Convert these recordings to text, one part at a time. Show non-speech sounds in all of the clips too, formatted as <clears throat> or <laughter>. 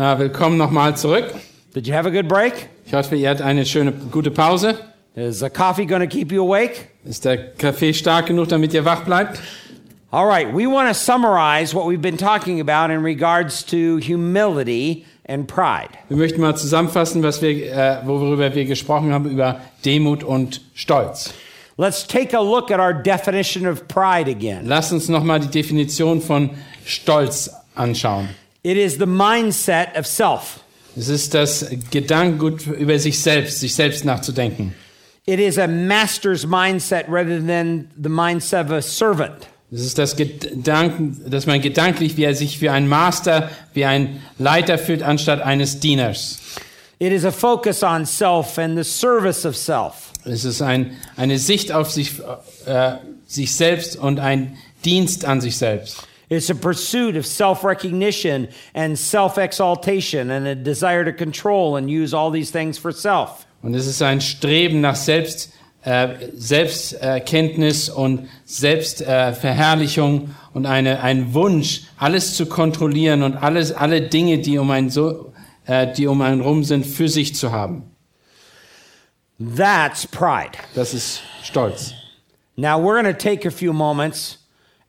Na, willkommen nochmal zurück. Did you have a good break? Ich hoffe, ihr hattet eine schöne, gute Pause. Is the coffee to keep you awake? Ist der Kaffee stark genug, damit ihr wach bleibt? All right, we want to summarize what we've been talking about in regards to humility and pride. Wir möchten mal zusammenfassen, was wir, äh, worüber wir gesprochen haben, über Demut und Stolz. Let's take a look at our definition of pride again. Lass uns nochmal die Definition von Stolz anschauen. It is the mindset of self. Es ist das Gedankengut über sich selbst, sich selbst nachzudenken. It is a master's mindset rather than the mindset of a servant. Es ist das Gedanken, dass man gedanklich, wie er sich wie ein Master, wie ein Leiter fühlt, anstatt eines Dieners. It is a focus on self and the service of self. Es ist ein, eine Sicht auf sich, äh, sich selbst und ein Dienst an sich selbst. It's a pursuit of self recognition and self exaltation and a desire to control and use all these things for self. Und es ist ein Streben nach Selbst, äh, Selbsterkenntnis und Selbstverherrlichung äh, und eine, ein Wunsch, alles zu kontrollieren und alles, alle Dinge, die um einen so, äh, die um einen rum sind, für sich zu haben. That's pride. Das ist Stolz. Now we're going to take a few moments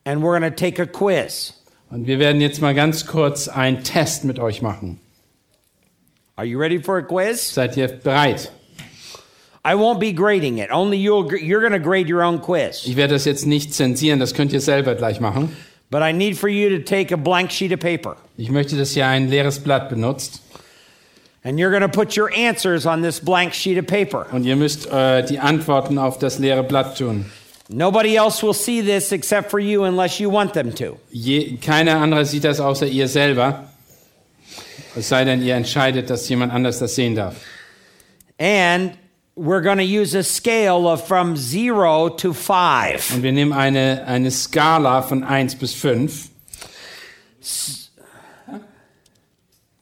and we're going to take a quiz. Und wir werden jetzt mal ganz kurz einen Test mit euch machen. Are you ready for a quiz? Seid ihr bereit? I won't be grading it. Only you'll you're going to grade your own quiz. Ich werde das jetzt nicht zensieren, das könnt ihr selber gleich machen. But I need for you to take a blank sheet of paper Ich möchte, dass ihr ein leeres Blatt benutzt and you're going to put your answers on this blank sheet of paper. und ihr müsst äh, die Antworten auf das leere Blatt tun. Nobody else will see this except for you unless you want them to. Je, keiner andere sieht das außer ihr selber. Es sei denn, ihr entscheidet, dass jemand anders das sehen darf. And we're going to use a scale of from 0 to 5. Und wir nehmen eine, eine Skala von 1 bis 5.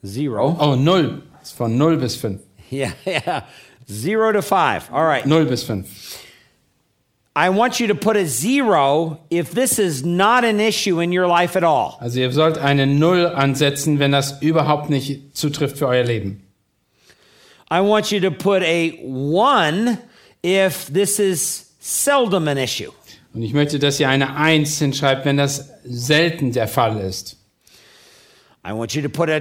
0. Oh, 0. Das ist Von 0 bis 5. <laughs> Yeah, yeah. 0 to 5. All right. 0 bis 5. I want you to put a 0 if this is not an issue in your life at all. Also ihr sollt eine 0 ansetzen, wenn das überhaupt nicht zutrifft für euer Leben. I want you to put a 1 if this is seldom an issue. Und ich möchte, dass ihr eine 1 hinschreibt, wenn das selten der Fall ist. I want you to put a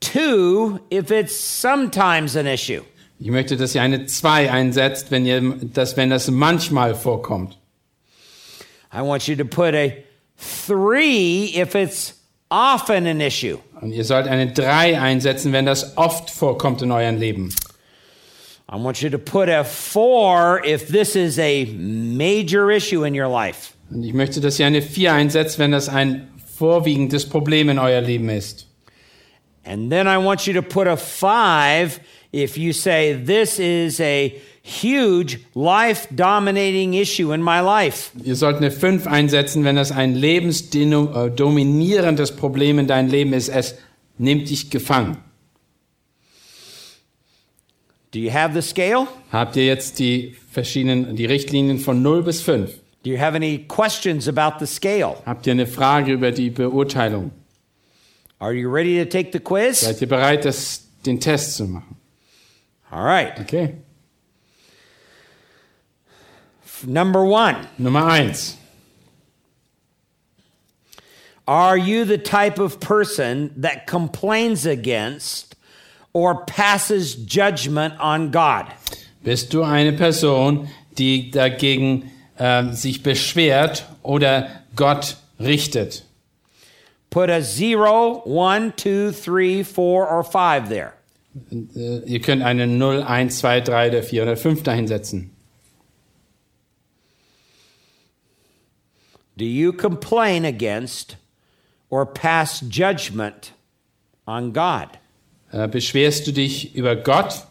2 if it's sometimes an issue. Ich möchte, dass ihr eine 2 einsetzt, wenn, ihr, das, wenn das manchmal vorkommt. I want you to put a 3 if it's often an issue. Und ihr sollt eine 3 einsetzen, wenn das oft vorkommt in eurem Leben. I want you to put a 4 if this is a major issue in your life. Und ich möchte, dass ihr eine 4 einsetzt, wenn das ein vorwiegendes Problem in euer Leben ist. And then I want you to put a 5 if you say this is a huge life dominating issue in my life. Ihr sollt eine 5 einsetzen, wenn das ein lebensdominierendes Problem in deinem Leben ist. Es nimmt dich gefangen. Do you have the scale? Habt ihr jetzt die verschiedenen, die Richtlinien von 0 bis 5? Do you have any questions about the scale? Habt ihr eine Frage über die Beurteilung? Are you ready to take the quiz? Seid ihr bereit, das, den Test zu machen? All right. Okay. Number 1. Nummer 1. Are you the type of person that complains against or passes judgment on God? Bist du eine Person, die dagegen ähm, sich beschwert oder Gott richtet? Put a 0, 1, 2, 3, 4, or 5 there. Äh, ihr könnt eine 0, 1, 2, 3 oder 4 oder 5 dahinsetzen. Do you complain against or pass judgment on God? Äh, beschwerst du dich über Gott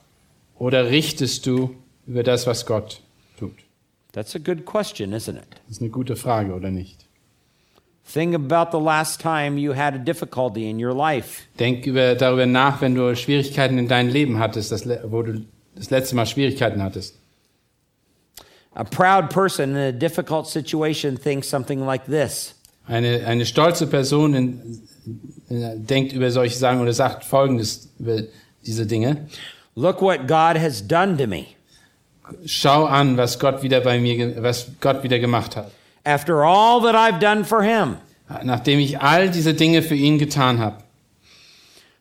oder richtest du über das, was Gott tut? That's a good question, isn't it? Das ist eine gute Frage, oder nicht? Think about the last time you had a difficulty in your life. Denk über, darüber nach, wenn du Schwierigkeiten in deinem Leben hattest, das, wo du das letzte Mal Schwierigkeiten hattest. A proud person in a difficult situation thinks something like this Eine, eine stolze Person in, in, denkt über solche Sachen oder sagt Folgendes über diese Dinge. Look what God has done to me. Schau an, was Gott wieder bei mir, was Gott wieder gemacht hat. After all that I've done for him. Nachdem ich all diese Dinge für ihn getan habe.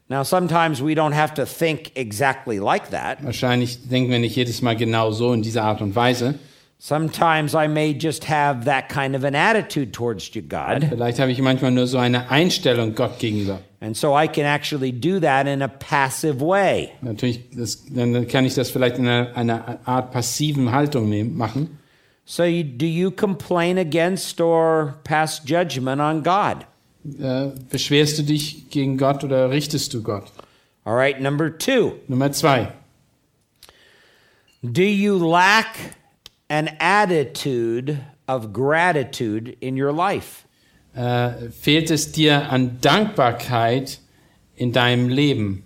Now, sometimes we don't have to think exactly like that. Wahrscheinlich denken wir nicht jedes Mal genau so in dieser Art und Weise. Sometimes I may just have that kind of an attitude towards you, God. Vielleicht habe ich manchmal nur so eine Einstellung Gott gegenüber. And so I can actually do that in a passive way. Natürlich, das, dann kann ich das vielleicht in einer, einer Art passiven Haltung nehmen, machen. So, you, do you complain against or pass judgment on God? Äh, beschwerst du dich gegen Gott oder richtest du Gott? All right, number two. Nummer zwei. Do you lack an attitude of gratitude in your life? Äh, fehlt es dir an Dankbarkeit in deinem Leben?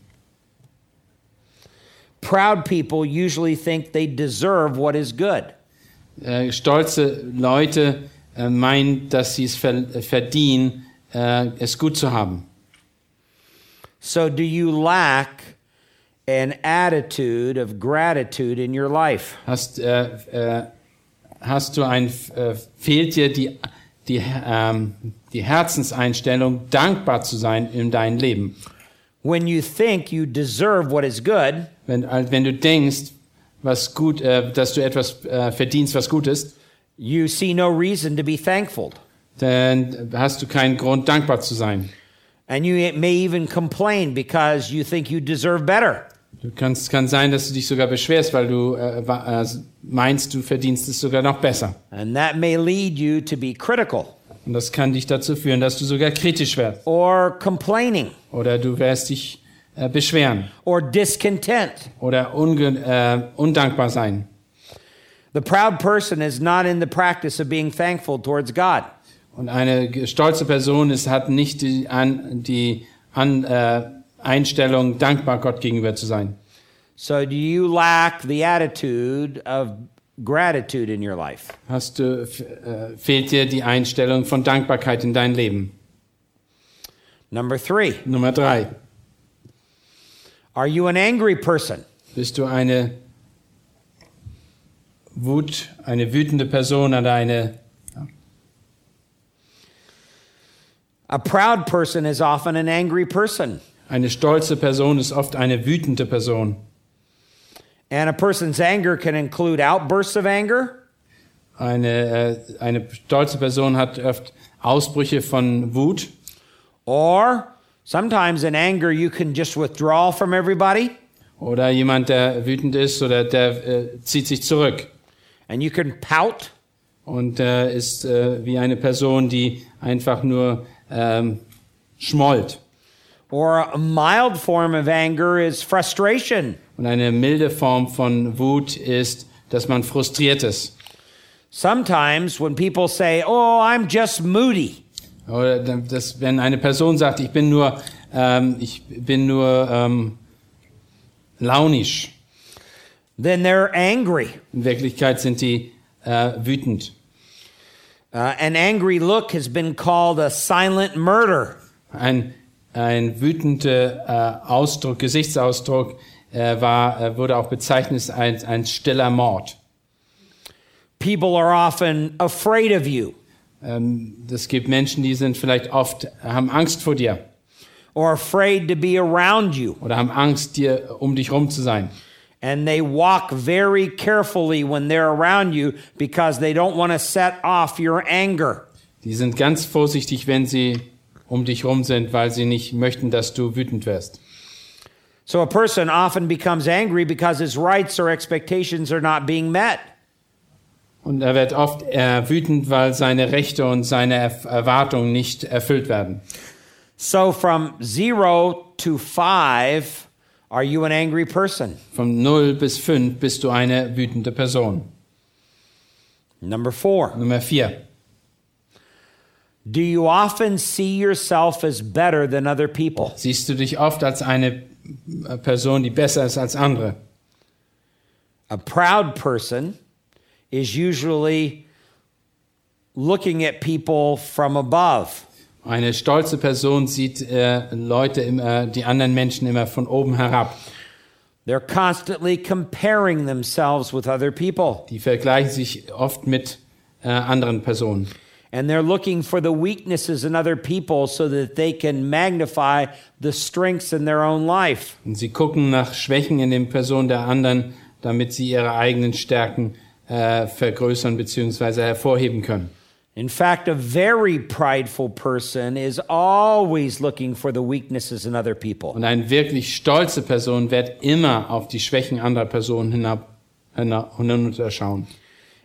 Proud people usually think they deserve what is good. Äh, stolze Leute äh, meinen, dass sie es ver verdienen, äh, es gut zu haben. So, do you lack an attitude of gratitude in your life? Hast, äh, äh, hast du ein, äh, fehlt dir die, die, ähm, die Herzenseinstellung, dankbar zu sein in deinem Leben? When you think you deserve what is good, Wenn, wenn du denkst, was gut, äh, dass du etwas äh, verdienst, was gut ist, you see no reason to be thankful. dann hast du keinen Grund, dankbar zu sein. And you may even complain because you think you deserve better. Du kannst, kann sein, dass du dich sogar beschwerst, weil du äh, äh, meinst, du verdienst es sogar noch besser. And that may lead you to be critical Und das kann dich dazu führen, dass du sogar kritisch wirst. or complaining Oder du wirst dich äh, beschweren or discontent. oder unge äh, undankbar sein. The proud person is not in the practice of being thankful towards God. Und eine stolze Person ist, hat nicht die, an, die an, äh, Einstellung, dankbar Gott gegenüber zu sein. So, do you lack the attitude of gratitude in your life? Hast du, äh, fehlt dir die Einstellung von Dankbarkeit in dein Leben? Number three, Nummer drei. Are you an angry person? Bist du eine Wut, eine wütende Person oder eine A proud person is often an angry person. Eine stolze Person ist oft eine wütende Person. And a person's anger can include outbursts of anger, Eine, äh, eine stolze Person hat oft Ausbrüche von Wut. or sometimes in anger you can just withdraw from everybody Oder jemand, der wütend ist oder der äh, zieht sich zurück and you can pout und äh, ist äh, wie eine Person, die einfach nur ähm, schmollt. Or a mild form of anger is frustration. Und eine milde Form von Wut ist, dass man frustriert ist. Sometimes when people say, Oh, I'm just moody, Oder dass, wenn eine Person sagt, ich bin nur, ähm, ich bin nur ähm, launisch. then they're angry. In Wirklichkeit sind die äh, wütend. Uh, an angry look has been called a silent murder. Ein, ein wütender äh, Ausdruck, Gesichtsausdruck äh, war, äh, wurde auch bezeichnet als ein, stiller Mord. People are often afraid of you es gibt Menschen, die sind vielleicht oft, haben Angst vor dir or afraid to be around you. oder haben Angst, dir um dich rum zu sein. And they walk very carefully when they're around you because they don't want to set off your anger. Die sind ganz vorsichtig, wenn sie um dich rum sind, weil sie nicht möchten, dass du wütend wirst. So a person often becomes angry because his rights or expectations are not being met. Und er wird oft äh, wütend, weil seine Rechte und seine Erf- Erwartungen nicht erfüllt werden. So from zero to five, are you an angry person? Von 0 bis 5 bist du eine wütende Person. Number four, Nummer 4. do you often see yourself as better than other people? Siehst du dich oft als eine äh, Person, die besser ist als andere? A proud person is usually looking at people from above. Eine stolze Person sieht äh, Leute, immer, die anderen Menschen immer von oben herab. They're constantly comparing themselves with other people. Die vergleichen sich oft mit äh, anderen Personen. And they're looking for the weaknesses in other people so that they can magnify the strengths in their own life. Und sie gucken nach Schwächen in den Personen der anderen, damit sie ihre eigenen Stärken äh, vergrößern bzw. hervorheben können. In fact, a very prideful person is always looking for the weaknesses in other people. Und eine wirklich stolze Person wird immer auf die Schwächen anderer Personen hinab, hinab, hinunterschauen.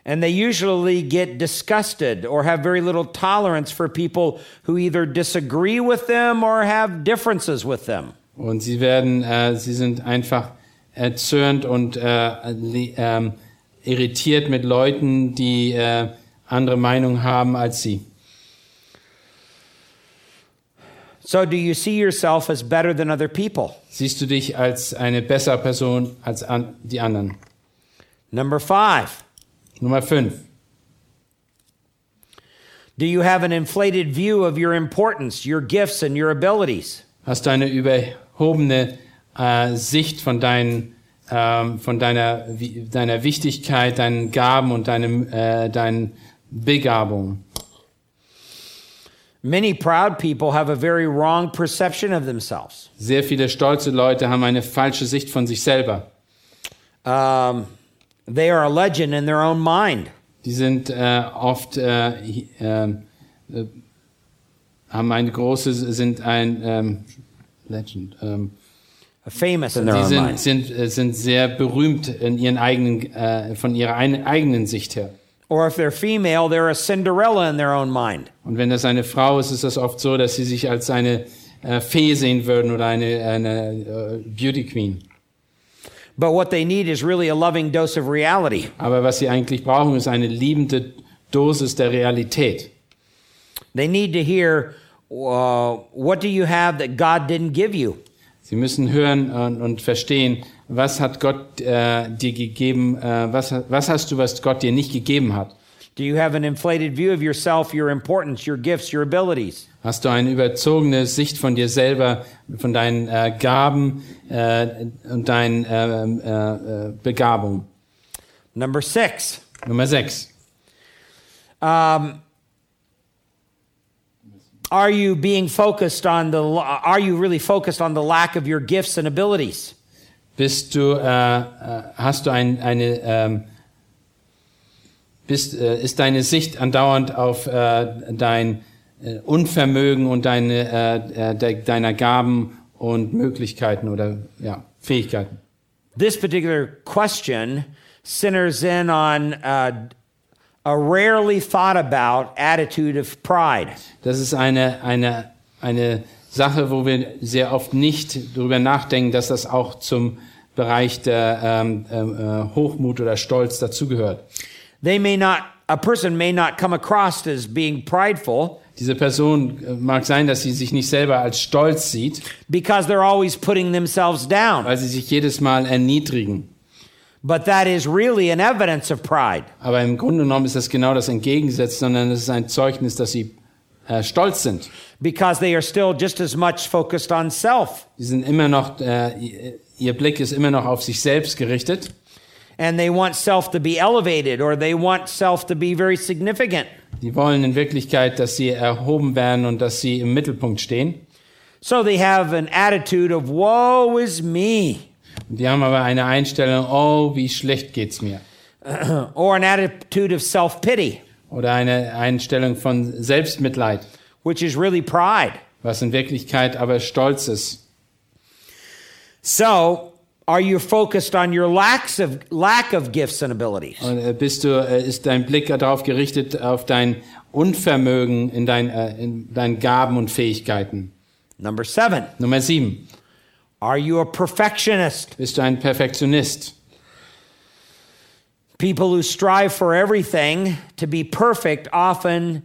And they usually get disgusted or have very little tolerance for people who either disagree with them or have differences with them. Und sie werden, äh, sie sind einfach erzürnt und äh, ähm, irritiert mit Leuten, die äh, andere Meinung haben als sie. So, do you see yourself as better than other people? Siehst du dich als eine bessere Person als an, die anderen? Number five, Nummer 5. do you have an inflated view of your importance, your gifts, and your abilities? Hast du eine überhobene äh, Sicht von, deinen, ähm, von deiner, deiner Wichtigkeit, deinen Gaben und deinem, äh, deinen Begabungen? Many proud people have a very wrong perception of themselves. Sehr viele stolze Leute haben eine falsche Sicht von sich selber. Um, they are a legend in their own mind. Die sind äh, oft äh, ähm, äh, haben eine große sind ein ähm, Legend. Ähm, famous in their own sind mind. sind äh, sind sehr berühmt in ihren eigenen äh, von ihrer ein, eigenen Sicht her. Or if they're female, they're a Cinderella in their own mind. Und wenn das eine Frau ist, ist das oft so, dass sie sich als eine äh, Fee sehen würden oder eine, eine äh, Beauty Queen. But what they need is really a loving dose of reality. Aber was sie eigentlich brauchen, ist eine liebende Dosis der Realität. They need to hear, uh, what do you have that God didn't give you? Sie müssen hören und, und verstehen, was hat Gott äh, dir gegeben, äh, was, was hast du, was Gott dir nicht gegeben hat. Do you have an inflated view of yourself, your importance, your gifts, your abilities? Hast du eine überzogene Sicht von dir selber, von deinen äh, Gaben äh, und deinen äh, äh, äh, Begabungen? Number six, Nummer 6. um, are you being focused on the, are you really focused on the lack of your gifts and abilities? Bist du, äh, äh, hast du ein, eine, ähm, bist, äh, ist deine Sicht andauernd auf äh, dein äh, Unvermögen und deine, de, deiner Gaben und Möglichkeiten oder ja, Fähigkeiten? This particular question centers in on uh, a rarely thought about attitude of pride. Das ist eine, eine, eine Sache, wo wir sehr oft nicht darüber nachdenken, dass das auch zum Bereich der ähm, ähm, äh, Hochmut oder Stolz dazugehört. They may not, a person may not come across as being prideful Diese Person äh, mag sein, dass sie sich nicht selber als stolz sieht, because they're always putting themselves down. weil sie sich jedes Mal erniedrigen. But that is really an evidence of pride. Aber im Grunde genommen ist das genau das Entgegengesetz, sondern es ist ein Zeugnis, dass sie äh, stolz sind. because they are still just as much focused on self Sie sind immer noch, äh, ihr Blick ist immer noch auf sich selbst gerichtet and they want self to be elevated or they want self to be very significant. Die wollen in Wirklichkeit, dass sie erhoben werden und dass sie im Mittelpunkt stehen. So they have an attitude of woe is me die haben aber eine Einstellung, oh, wie schlecht geht's mir. <clears throat> or an attitude of self pity, Oder eine Einstellung von Selbstmitleid, which is really pride. was in Wirklichkeit aber Stolz ist. So, are you focused on your lacks of lack of gifts and abilities? Und äh, bist du, äh, ist dein Blick darauf gerichtet, auf dein Unvermögen in, dein, äh, in deinen Gaben und Fähigkeiten? Number seven, Nummer sieben. Are you a perfectionist? Bist du ein Perfektionist? People who strive for everything to be perfect often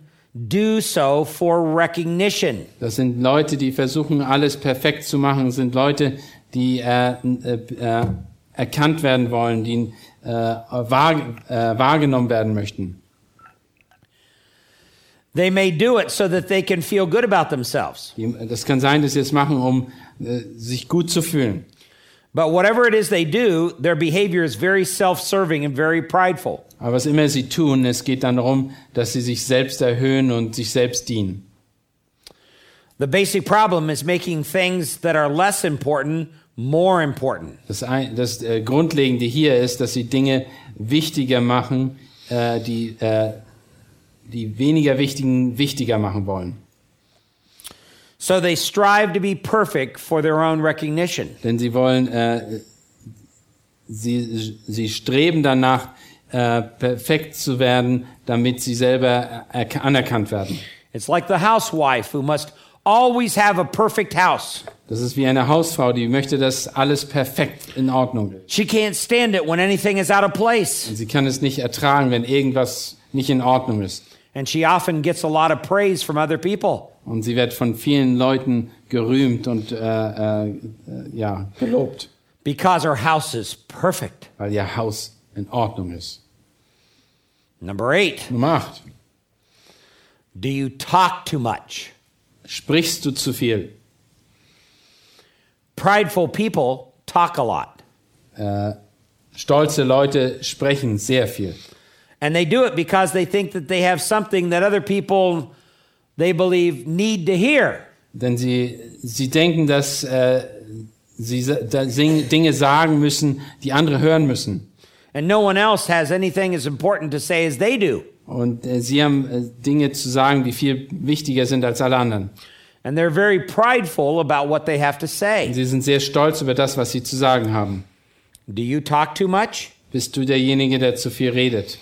do so for recognition. Das sind Leute, die versuchen, alles perfekt zu machen. Sind Leute, die äh, äh, äh, erkannt werden wollen, die äh, wahr, äh, wahrgenommen werden möchten. They may do it so that they can feel good about themselves. Das kann sein, dass sie es machen, um äh, sich gut zu fühlen. But whatever it is they do, their behavior is very self serving and very prideful. Aber was immer sie tun, es geht dann darum, dass sie sich selbst erhöhen und sich selbst dienen. The basic problem is making things that are less important more important. Das, ein, das äh, Grundlegende hier ist, dass sie Dinge wichtiger machen, äh, die, äh, die weniger wichtigen wichtiger machen wollen. So they strive to be perfect for their own recognition. Denn sie wollen, äh, sie, sie streben danach, äh, perfekt zu werden, damit sie selber anerkannt werden. It's like the housewife who must always have a perfect house. Das ist wie eine Hausfrau, die möchte, dass alles perfekt in Ordnung ist. She can't stand it when anything is out of place. Und sie kann es nicht ertragen, wenn irgendwas nicht in Ordnung ist. And she often gets a lot of praise from other people. Und sie wird von vielen Leuten gerühmt und äh, äh, ja, gelobt, because her house is perfect. weil ihr Haus in Ordnung ist. Number eight, Nummer 8. do you talk too much? Sprichst du zu viel? Prideful people talk a lot. Äh, stolze Leute sprechen sehr viel. And they do it because they think that they have something that other people they believe need to hear. Denn sie, sie denken, dass äh, sie da Dinge sagen müssen, die andere hören müssen. And no one else has anything as important to say as they do. Und äh, sie haben äh, Dinge zu sagen, die viel wichtiger sind als alle anderen. And they're very prideful about what they have to say. Sie sind sehr stolz über das, was sie zu sagen haben. Do you talk too much? Bist du derjenige, der zu viel redet?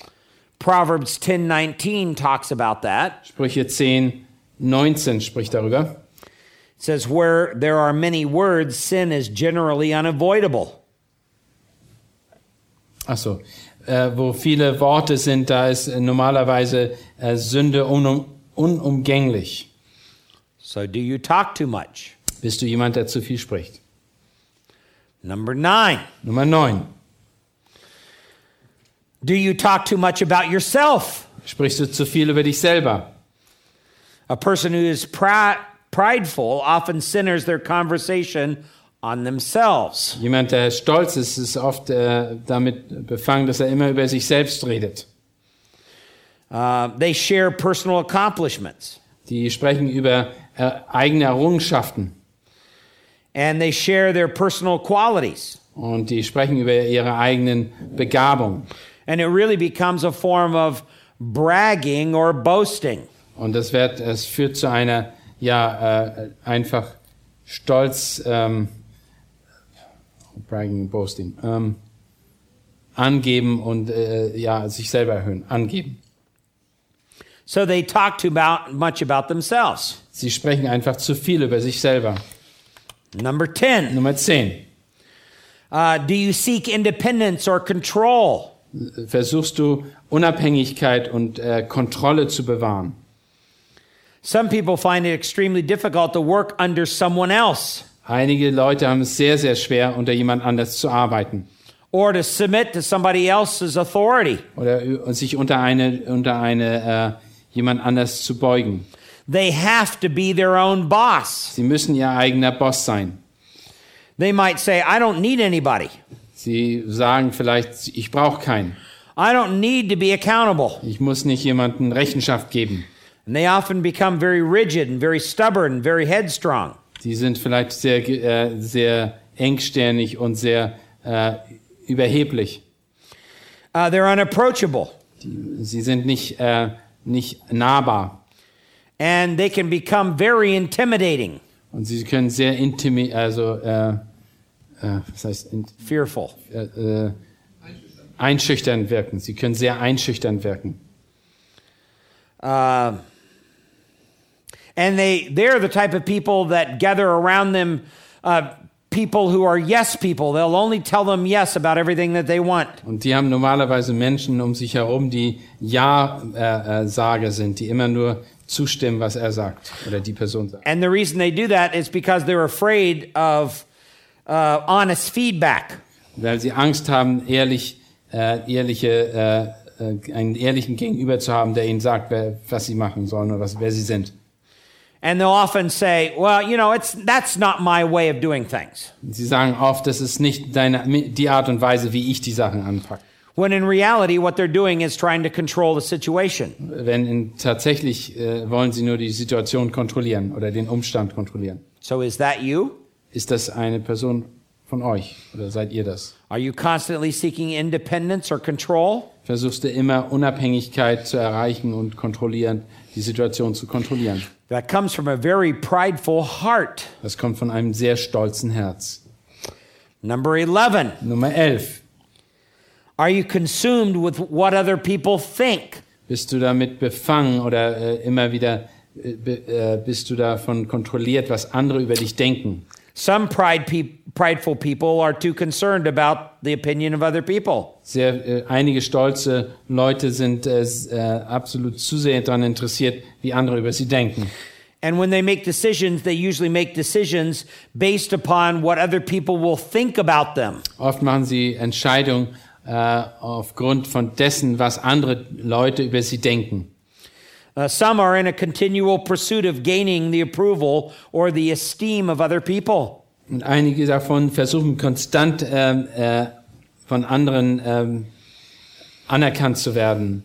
Proverbs 10:19 talks about that. Sprüche 10, 19 spricht darüber. It says where there are many words sin is generally unavoidable. Achso, äh, wo viele Worte sind, da ist normalerweise äh, Sünde unum, unumgänglich. So do you talk too much? Bist du jemand, der zu viel spricht? Number 9. Nummer 9. Do you talk too much about yourself? Sprichst du zu viel über dich selber? A person who is pri- prideful often centers their conversation on themselves. Jemand, der stolz ist, ist oft äh, damit befangen, dass er immer über sich selbst redet. Uh, they share personal accomplishments Die sprechen über äh, eigene Errungenschaften and they share their personal qualities. und die sprechen über ihre eigenen Begabungen. And it really becomes a form of bragging or boasting. Und das wird, es führt zu einer, ja, äh, einfach Stolz, ähm, bragging, boasting, ähm, angeben und äh, ja, sich selber erhöhen, angeben. So they talk too about, much about themselves. Sie sprechen einfach zu viel über sich selber. Number 10. Nummer 10. Uh, do you seek independence or control? Versuchst du Unabhängigkeit und äh, Kontrolle zu bewahren? Some people find it extremely difficult to work under someone else Einige Leute haben es sehr, sehr schwer, unter jemand anders zu arbeiten or to submit to somebody else's authority. oder ü- sich unter eine, unter eine äh, jemand anders zu beugen. They have to be their own boss. Sie müssen ihr eigener Boss sein. They might say, I don't need anybody. Sie sagen vielleicht, ich brauche keinen. I don't need to be accountable. Ich muss nicht jemandem Rechenschaft geben. And they often become very rigid and very stubborn and very headstrong. Sie sind vielleicht sehr, äh, sehr engstirnig und sehr äh, überheblich. Uh, they're unapproachable Sie sind nicht, äh, nicht nahbar. and they can become very intimidating, Und sie können sehr intimi also äh, äh, was heißt in, fearful. äh, äh, einschüchternd wirken. Sie können sehr einschüchternd wirken. Uh, And they, they're the type of people that gather around them uh, people who are yes people. They'll only tell them yes about everything that they want. Und die haben normalerweise Menschen um sich herum, die Ja-Sager sind, die immer nur zustimmen, was er sagt oder die Person sagt. And the reason they do that is because they're afraid of uh, honest feedback. Weil sie Angst haben, ehrlich, äh, ehrliche, äh, äh, einen ehrlichen Gegenüber zu haben, der ihnen sagt, wer, was sie machen sollen oder was, wer sie sind. And they'll often say, well, you know, it's, that's not my way of doing things. Sie sagen oft, das ist nicht deine, die Art und Weise, wie ich die Sachen anpacke. When in reality, what they're doing is trying to control the situation. Wenn in, tatsächlich äh, wollen sie nur die Situation kontrollieren oder den Umstand kontrollieren. So is that you? Ist das eine Person von euch oder seid ihr das? Are you constantly seeking independence or control? Versuchst du immer Unabhängigkeit zu erreichen und kontrollieren, die Situation zu kontrollieren? That comes from a very prideful heart. Das kommt von einem sehr stolzen Herz. Number 11. Nummer 11. Are you consumed with what other people think? Bist du damit befangen oder äh, immer wieder äh, äh, bist du davon kontrolliert, was andere über dich denken? Some pride pe- prideful people are too concerned about the opinion of other people. Sehr, äh, einige stolze Leute sind äh, äh, absolut zu sehr daran interessiert, wie andere über sie denken. And when they make decisions, they usually make decisions based upon what other people will think about them. Oft machen sie Entscheidungen äh, aufgrund von dessen, was andere Leute über sie denken. Uh, some are in a continual pursuit of gaining the approval or the esteem of other people. Und einige davon versuchen konstant ähm, äh, von anderen ähm, anerkannt zu werden.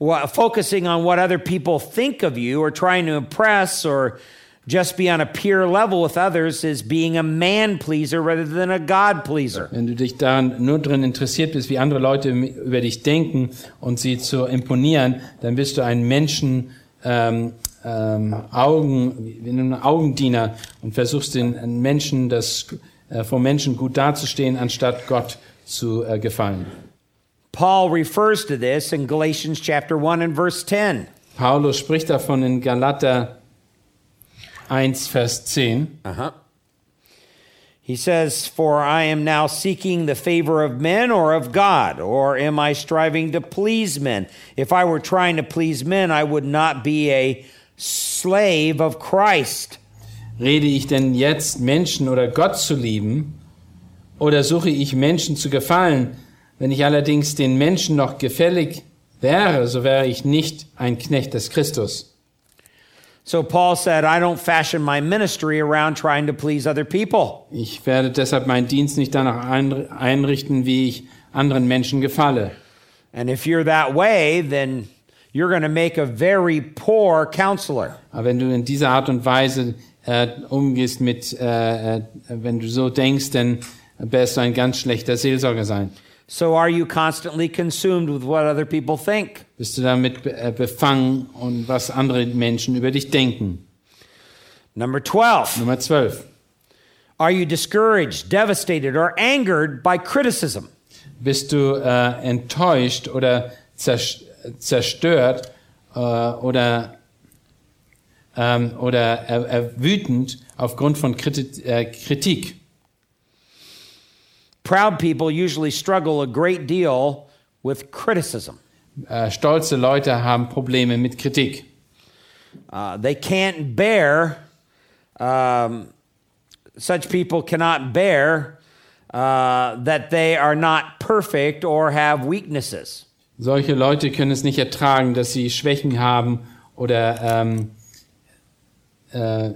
Wha- Focusing on what other people think of you or trying to impress or just be on a peer level with others is being a man pleaser rather than a God pleaser. Wenn du dich daran nur daran interessiert bist, wie andere Leute über dich denken und sie zu imponieren, dann bist du ein Menschen ähm, ähm, Augen, wie ein Augendiener und versuchst den Menschen das äh, vor Menschen gut dazustehen, anstatt Gott zu äh, gefallen. Paul refers to this in Galatians chapter 1 and verse 10. Paulus spricht davon in Galater 1, Vers 10. Uh-huh. He says, For I am now seeking the favor of men or of God, or am I striving to please men? If I were trying to please men, I would not be a slave of Christ. Rede ich denn jetzt, Menschen oder Gott zu lieben? Oder suche ich Menschen zu gefallen? Wenn ich allerdings den Menschen noch gefällig wäre, so wäre ich nicht ein Knecht des Christus. So Paul said, I don't fashion my ministry around trying to please other people. Ich werde deshalb meinen Dienst nicht danach ein- einrichten, wie ich anderen Menschen gefalle. And if you're that way, then you're going to make a very poor counselor. Aber wenn du in dieser Art und Weise äh, umgehst mit, äh, äh, wenn du so denkst, dann wirst du ein ganz schlechter Seelsorger sein. So are you constantly consumed with what other people think? Bist du damit äh, befangen und was andere Menschen über dich denken? Number 12. Nummer 12. Are you discouraged, devastated, or angered by criticism? Bist du äh, enttäuscht oder zers- zerstört äh, oder, ähm, oder äh, wütend aufgrund von äh, Kritik? Proud people usually struggle a great deal with criticism. Äh, stolze Leute haben Probleme mit Kritik. Uh, they can't bear, um, such people cannot bear uh, that they are not perfect or have weaknesses. Solche Leute können es nicht ertragen, dass sie Schwächen haben oder ähm, äh,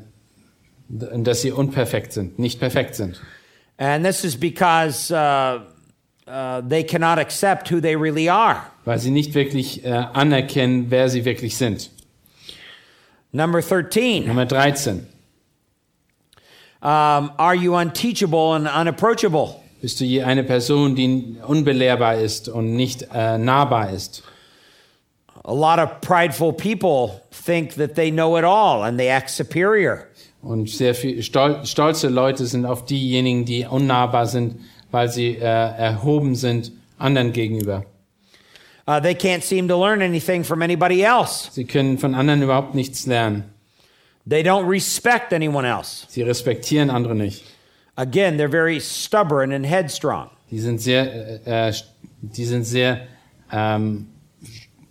dass sie unperfekt sind, nicht perfekt sind. And this is because uh, uh, they cannot accept who they really are. weil sie nicht wirklich äh, anerkennen, wer sie wirklich sind. Number 13. Nummer 13. Um, are you unteachable and unapproachable? Bist du je eine Person, die unbelehrbar ist und nicht äh, nahbar ist? A lot of prideful people think that they know it all and they act superior. Und sehr viel stol stolze Leute sind auf diejenigen, die unnahbar sind, weil sie äh, erhoben sind anderen gegenüber. Uh, they can't seem to learn anything from anybody else. Sie können von anderen überhaupt nichts lernen. They don't respect anyone else. Sie respektieren andere nicht. Again, they're very stubborn and headstrong. Die sind sehr, äh, äh, die sind sehr ähm,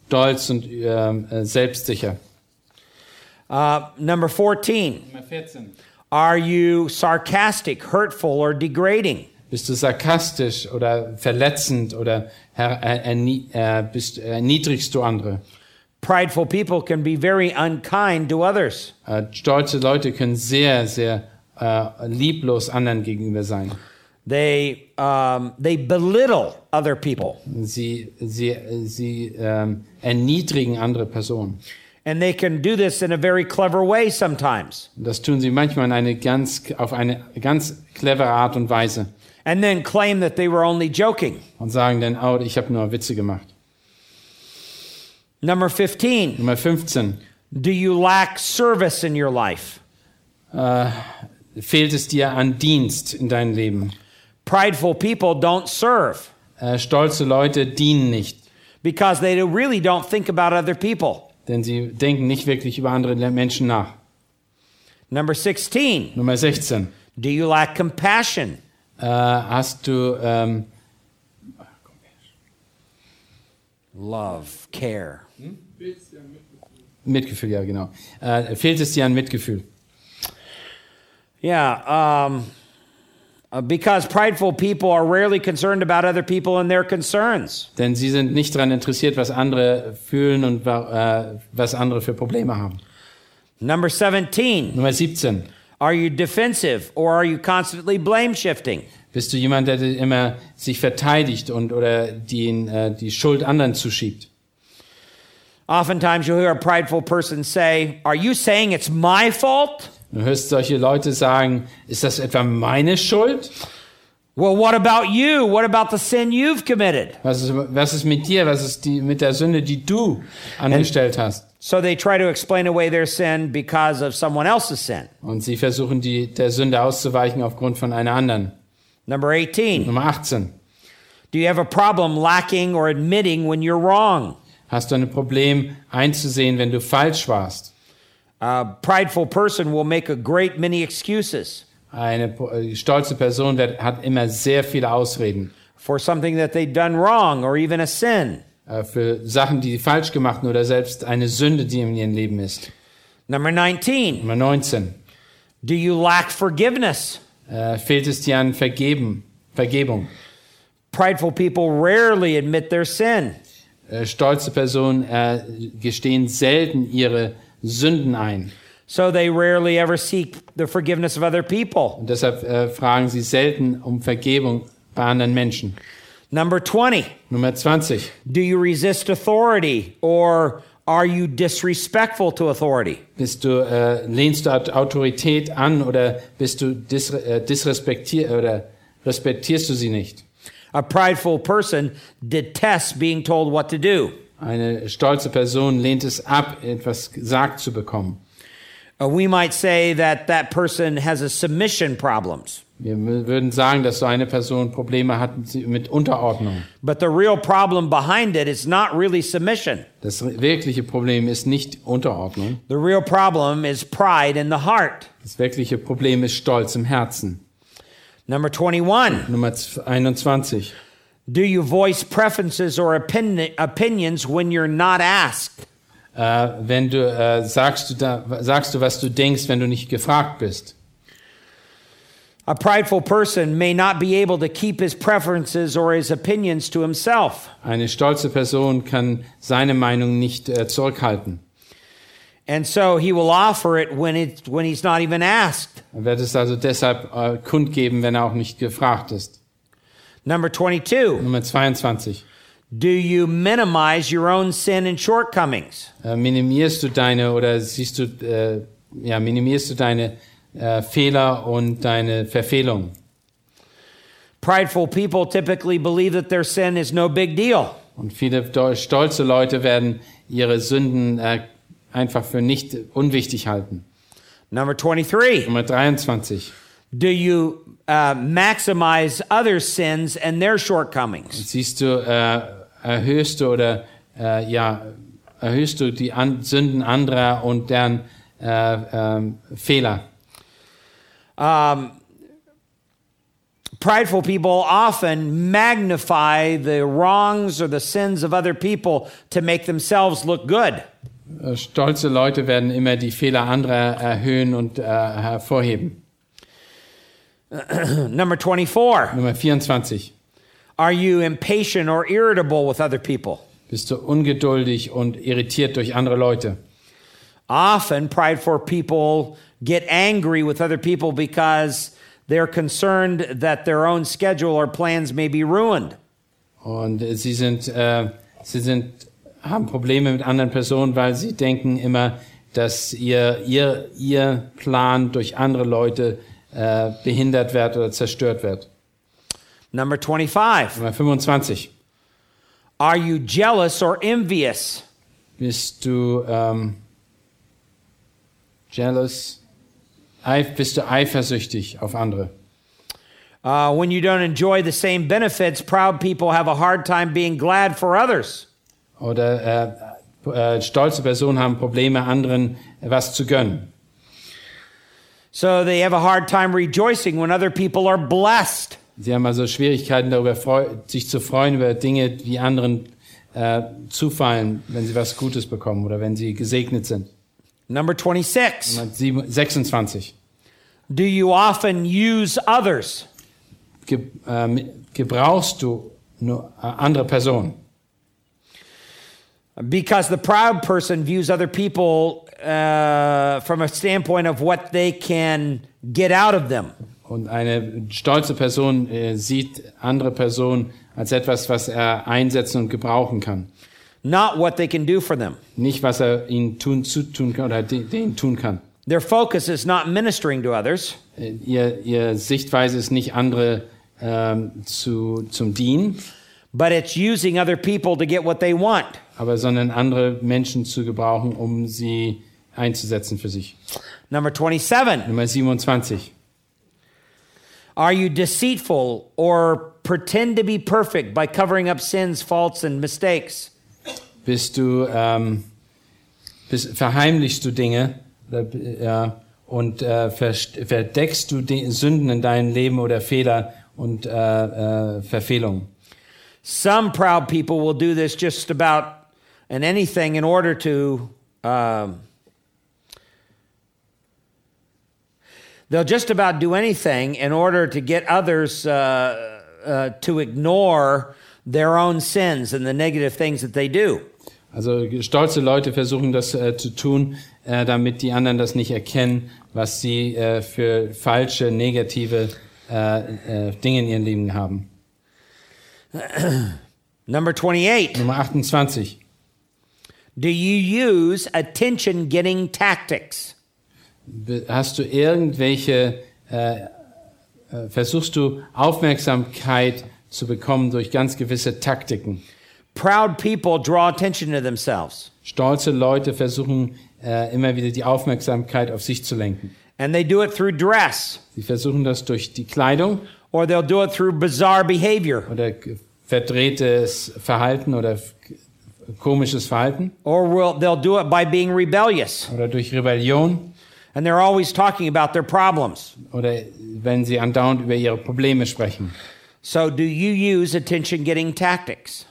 stolz und ähm, äh, selbstsicher. Uh, number 14. Nummer 14. Are you sarcastic, hurtful, or degrading? Bist du sarkastisch oder verletzend oder äh, äh, bist, erniedrigst du andere? Prideful people can be very unkind to others. Äh, stolze Leute können sehr, sehr äh, lieblos anderen gegenüber sein. They, um, they belittle other people. Sie, sie, sie ähm, erniedrigen andere Personen. And they can do this in a very clever way sometimes. Das tun sie manchmal in eine ganz, auf eine ganz clevere Art und Weise And then claim that they were only joking. und sagen dann, oh, ich habe nur Witze gemacht. Number 15. Nummer 15. Do you lack service in your life? Äh, fehlt es dir an Dienst in deinem Leben? Prideful people don't serve Äh, stolze Leute dienen nicht, because they really don't think about other people. denn sie denken nicht wirklich über andere Menschen nach. Number 16. Nummer 16. Do you lack compassion? Äh, hast du ähm, Love, care. Mitgefühl, ja genau. Äh, fehlt es dir an Mitgefühl? Yeah, um, uh, because prideful people are rarely concerned about other people and their concerns. Denn sie sind nicht daran interessiert, was andere fühlen und äh, was andere für Probleme haben. Number 17. Nummer 17. Are you defensive or are you constantly blame shifting? Bist du jemand, der immer sich verteidigt und oder den, äh, die Schuld anderen zuschiebt? Oftentimes you'll hear a prideful person say, Are you saying it's my fault? Du hörst solche Leute sagen, ist das etwa meine Schuld? Well, what about you? What about the sin you've committed? Was ist, was ist mit dir? Was ist die, mit der Sünde, die du angestellt hast? So they try to explain away their sin because of someone else's sin. Und sie versuchen, die, der Sünde auszuweichen aufgrund von einer anderen. Number 18. Nummer 18. Do you have a problem lacking or admitting when you're wrong? Hast du ein Problem einzusehen, wenn du falsch warst? A prideful person will make a great many excuses Eine äh, stolze Person hat immer sehr viele Ausreden for something that they've done wrong or even a sin. Äh, für Sachen, die sie falsch gemacht haben oder selbst eine Sünde, die in ihrem Leben ist. Number 19. Nummer 19. Do you lack forgiveness? Äh, fehlt es dir an Vergeben, Vergebung? Prideful people rarely admit their sin. Äh, stolze Personen äh, gestehen selten ihre Sünden ein. So they rarely ever seek the forgiveness of other people. Und deshalb äh, fragen sie selten um Vergebung bei anderen Menschen. Number 20. Nummer 20. Do you resist authority or are you disrespectful to authority? Bist du, äh, lehnst du Aut- Autorität an oder bist du dis äh, disrespektier oder respektierst du sie nicht? A prideful person detests being told what to do. Eine stolze Person lehnt es ab, etwas gesagt zu bekommen. Uh, we might say that that person has a submission problems. Wir würden sagen, dass so eine Person Probleme hat mit- Unterordnung. But the real problem behind it is not really submission. Das wirkliche Problem ist nicht Unterordnung. The real problem is pride in the heart. Das wirkliche Problem ist Stolz im Herzen. Number 21. Nummer z- 21. Do you voice preferences or opin- opinions when you're not asked? Äh, wenn du äh, sagst, du da, sagst du, was du denkst, wenn du nicht gefragt bist. A prideful person may not be able to keep his preferences or his opinions to himself. Eine stolze Person kann seine Meinung nicht äh, zurückhalten. And so he will offer it when, it, when he's not even asked. Er wird es also deshalb äh, kundgeben, wenn er auch nicht gefragt ist. Number 22. Nummer 22. Do you minimize your own sin and shortcomings? Äh, minimierst du deine oder siehst du, äh, ja, minimierst du deine äh, Fehler und deine Verfehlungen? Prideful people typically believe that their sin is no big deal. Und viele stolze Leute werden ihre Sünden äh, einfach für nicht unwichtig halten. Number 23. Nummer 23. Do you uh, maximize others' sins and their shortcomings? Siehst du, äh, erhöhst du oder äh, ja, erhöhst du die An Sünden anderer und deren äh, ähm, Fehler. Um, prideful people often magnify the wrongs or the sins of other people to make themselves look good. Äh, Stolze Leute werden immer die Fehler anderer erhöhen und äh, hervorheben. <clears throat> Number 24. Nummer 24. Are you impatient or irritable with other people? Bist du ungeduldig und irritiert durch andere Leute? Often, prideful people get angry with other people because they're concerned that their own schedule or plans may be ruined. Und sie sind, äh, sie sind, haben Probleme mit anderen Personen, weil sie denken immer, dass ihr, ihr, ihr Plan durch andere Leute äh, behindert wird oder zerstört wird. Number 25. Nummer 25. Are you jealous or envious? Bist du ähm, jealous? Bist du eifersüchtig auf andere? Uh, when you don't enjoy the same benefits, proud people have a hard time being glad for others. Oder äh, äh, stolze Personen haben Probleme, anderen was zu gönnen. So they have a hard time rejoicing when other people are blessed. Sie haben also Schwierigkeiten darüber, sich zu freuen über Dinge, die anderen äh, zufallen, wenn sie was Gutes bekommen oder wenn sie gesegnet sind. Number 26. Nummer sieben- 26. Do you often use others? Ge ähm, gebrauchst du nur äh, andere Personen? Because the proud person views other people uh, from a standpoint of what they can get out of them. Und eine stolze Person äh, sieht andere Personen als etwas, was er einsetzen und gebrauchen kann. Not what they can do for them. Nicht, was er ihnen tun, zutun kann oder de- denen tun kann. Their focus is not ministering to others, Äh, Ihr, ihr Sichtweise ist nicht andere ähm, zu, zum Dienen, but it's using other people to get what they want. aber sondern andere Menschen zu gebrauchen, um sie einzusetzen für sich. Number 27. Nummer 27. Are you deceitful or pretend to be perfect by covering up sins, faults, and mistakes? Bist du, ähm, bist, verheimlichst du Dinge äh, und äh, verdeckst du Sünden in deinem Leben oder Fehler und äh, äh, Verfehlungen? Some proud people will do this just about in anything in order to. Um, they'll just about do anything in order to get others uh, uh, to ignore their own sins and the negative things that they do. Also stolze Leute versuchen das äh, zu tun, äh, damit die anderen das nicht erkennen, was sie äh, für falsche, negative äh, äh, Dinge in ihrem Leben haben. <clears throat> Number 28. Nummer 28. Do you use attention getting tactics? Hast du irgendwelche, äh, versuchst du Aufmerksamkeit zu bekommen durch ganz gewisse Taktiken? Proud people draw attention to themselves, Stolze Leute versuchen äh, immer wieder die Aufmerksamkeit auf sich zu lenken. and they do it through dress, Sie versuchen das durch die Kleidung or they'll do it through bizarre behavior, oder verdrehtes Verhalten oder komisches Verhalten or will, they'll do it by being rebellious. oder durch Rebellion And they're always talking about their problems. oder wenn sie andauernd über ihre Probleme sprechen. So, do you use attention getting tactics?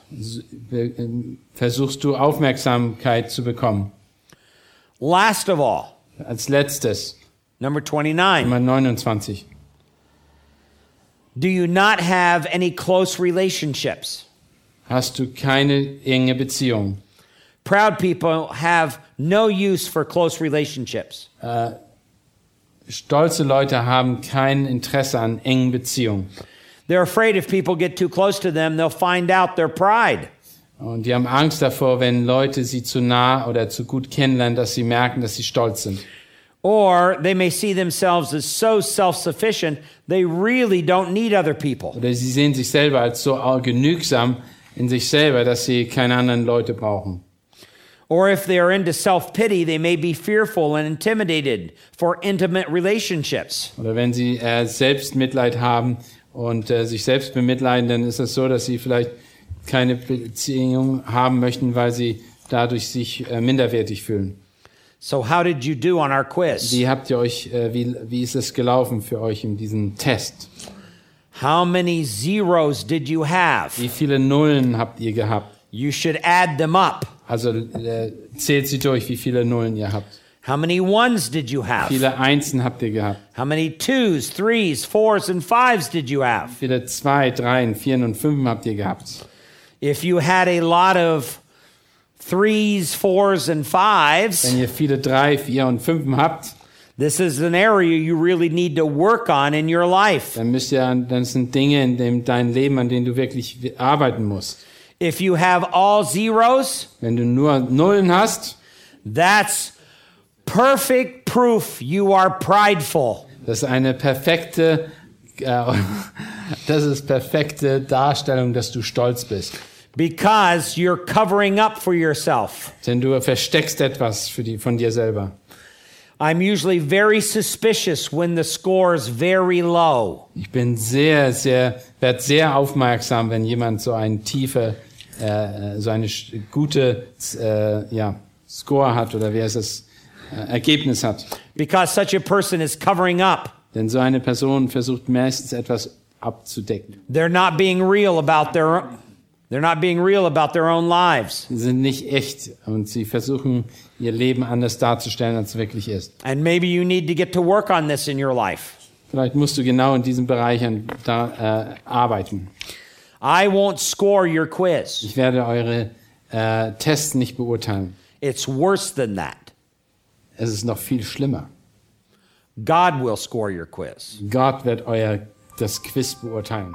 Versuchst du Aufmerksamkeit zu bekommen. Last of all, Als letztes, number 29. Nummer 29. Do you not have any close relationships? Hast du keine enge Beziehung? Proud people have no use for close relationships. Stolze Leute haben kein Interesse an engen Beziehungen. They're afraid if people get too close to them, they'll find out their pride. Und die haben Angst davor, wenn Leute sie zu nah oder zu gut kennenlernen, dass sie merken, dass sie stolz sind. Or they may see themselves as so self sufficient, they really don't need other people. Oder sie sehen sich selber als so genügsam in sich selber, dass sie keine anderen Leute brauchen. Or if they are into self pity, they may be fearful and intimidated for intimate relationships. Oder wenn sie äh, Selbstmitleid haben und äh, sich selbst bemitleiden, dann ist es so, dass sie vielleicht keine Beziehung haben möchten, weil sie dadurch sich äh, minderwertig fühlen. So, how did you do on our quiz? Wie habt ihr euch, äh, wie, wie ist es gelaufen für euch in diesem Test? How many zeros did you have? Wie viele Nullen habt ihr gehabt? You should add them up. Also äh, zählt sie durch, wie viele Nullen ihr habt. How many ones did you have? viele Einsen habt ihr gehabt? How many twos, threes, fours, and fives did you have? Viele Zwei, Dreien, Vieren und Fünfen habt ihr gehabt? If you had a lot of threes, fours, and fives, Wenn ihr viele Drei, Vier und Fünfen habt, this is an area you really need to work on in your life. dann müsst ihr, an- dann sind Dinge in dem, dein Leben, an denen du wirklich arbeiten musst. If you have all zeros, Wenn du nur Nullen hast, that's perfect proof you are prideful. das ist eine perfekte, äh, <laughs> das ist perfekte Darstellung, dass du stolz bist. because you're covering up for yourself. Denn du versteckst etwas für die, von dir selber. I'm usually very suspicious when the score is very low. Ich bin sehr, sehr, werd sehr aufmerksam, wenn jemand so eine tiefe, äh, so eine gute, äh, ja, Score hat oder wie heißt es, äh, Ergebnis hat. Because such a person is covering up. Denn so eine Person versucht meistens etwas abzudecken. They're not being real about their they're not being real about their own lives. Sie sind nicht echt und sie versuchen ihr Leben anders darzustellen, als es wirklich ist. And maybe you need to get to work on this in your life. Vielleicht musst du genau in diesem Bereich an, da, äh, arbeiten. I won't score your quiz. Ich werde eure äh, Tests nicht beurteilen. It's worse than that. Es ist noch viel schlimmer. God will score your quiz. Gott wird euer das Quiz beurteilen.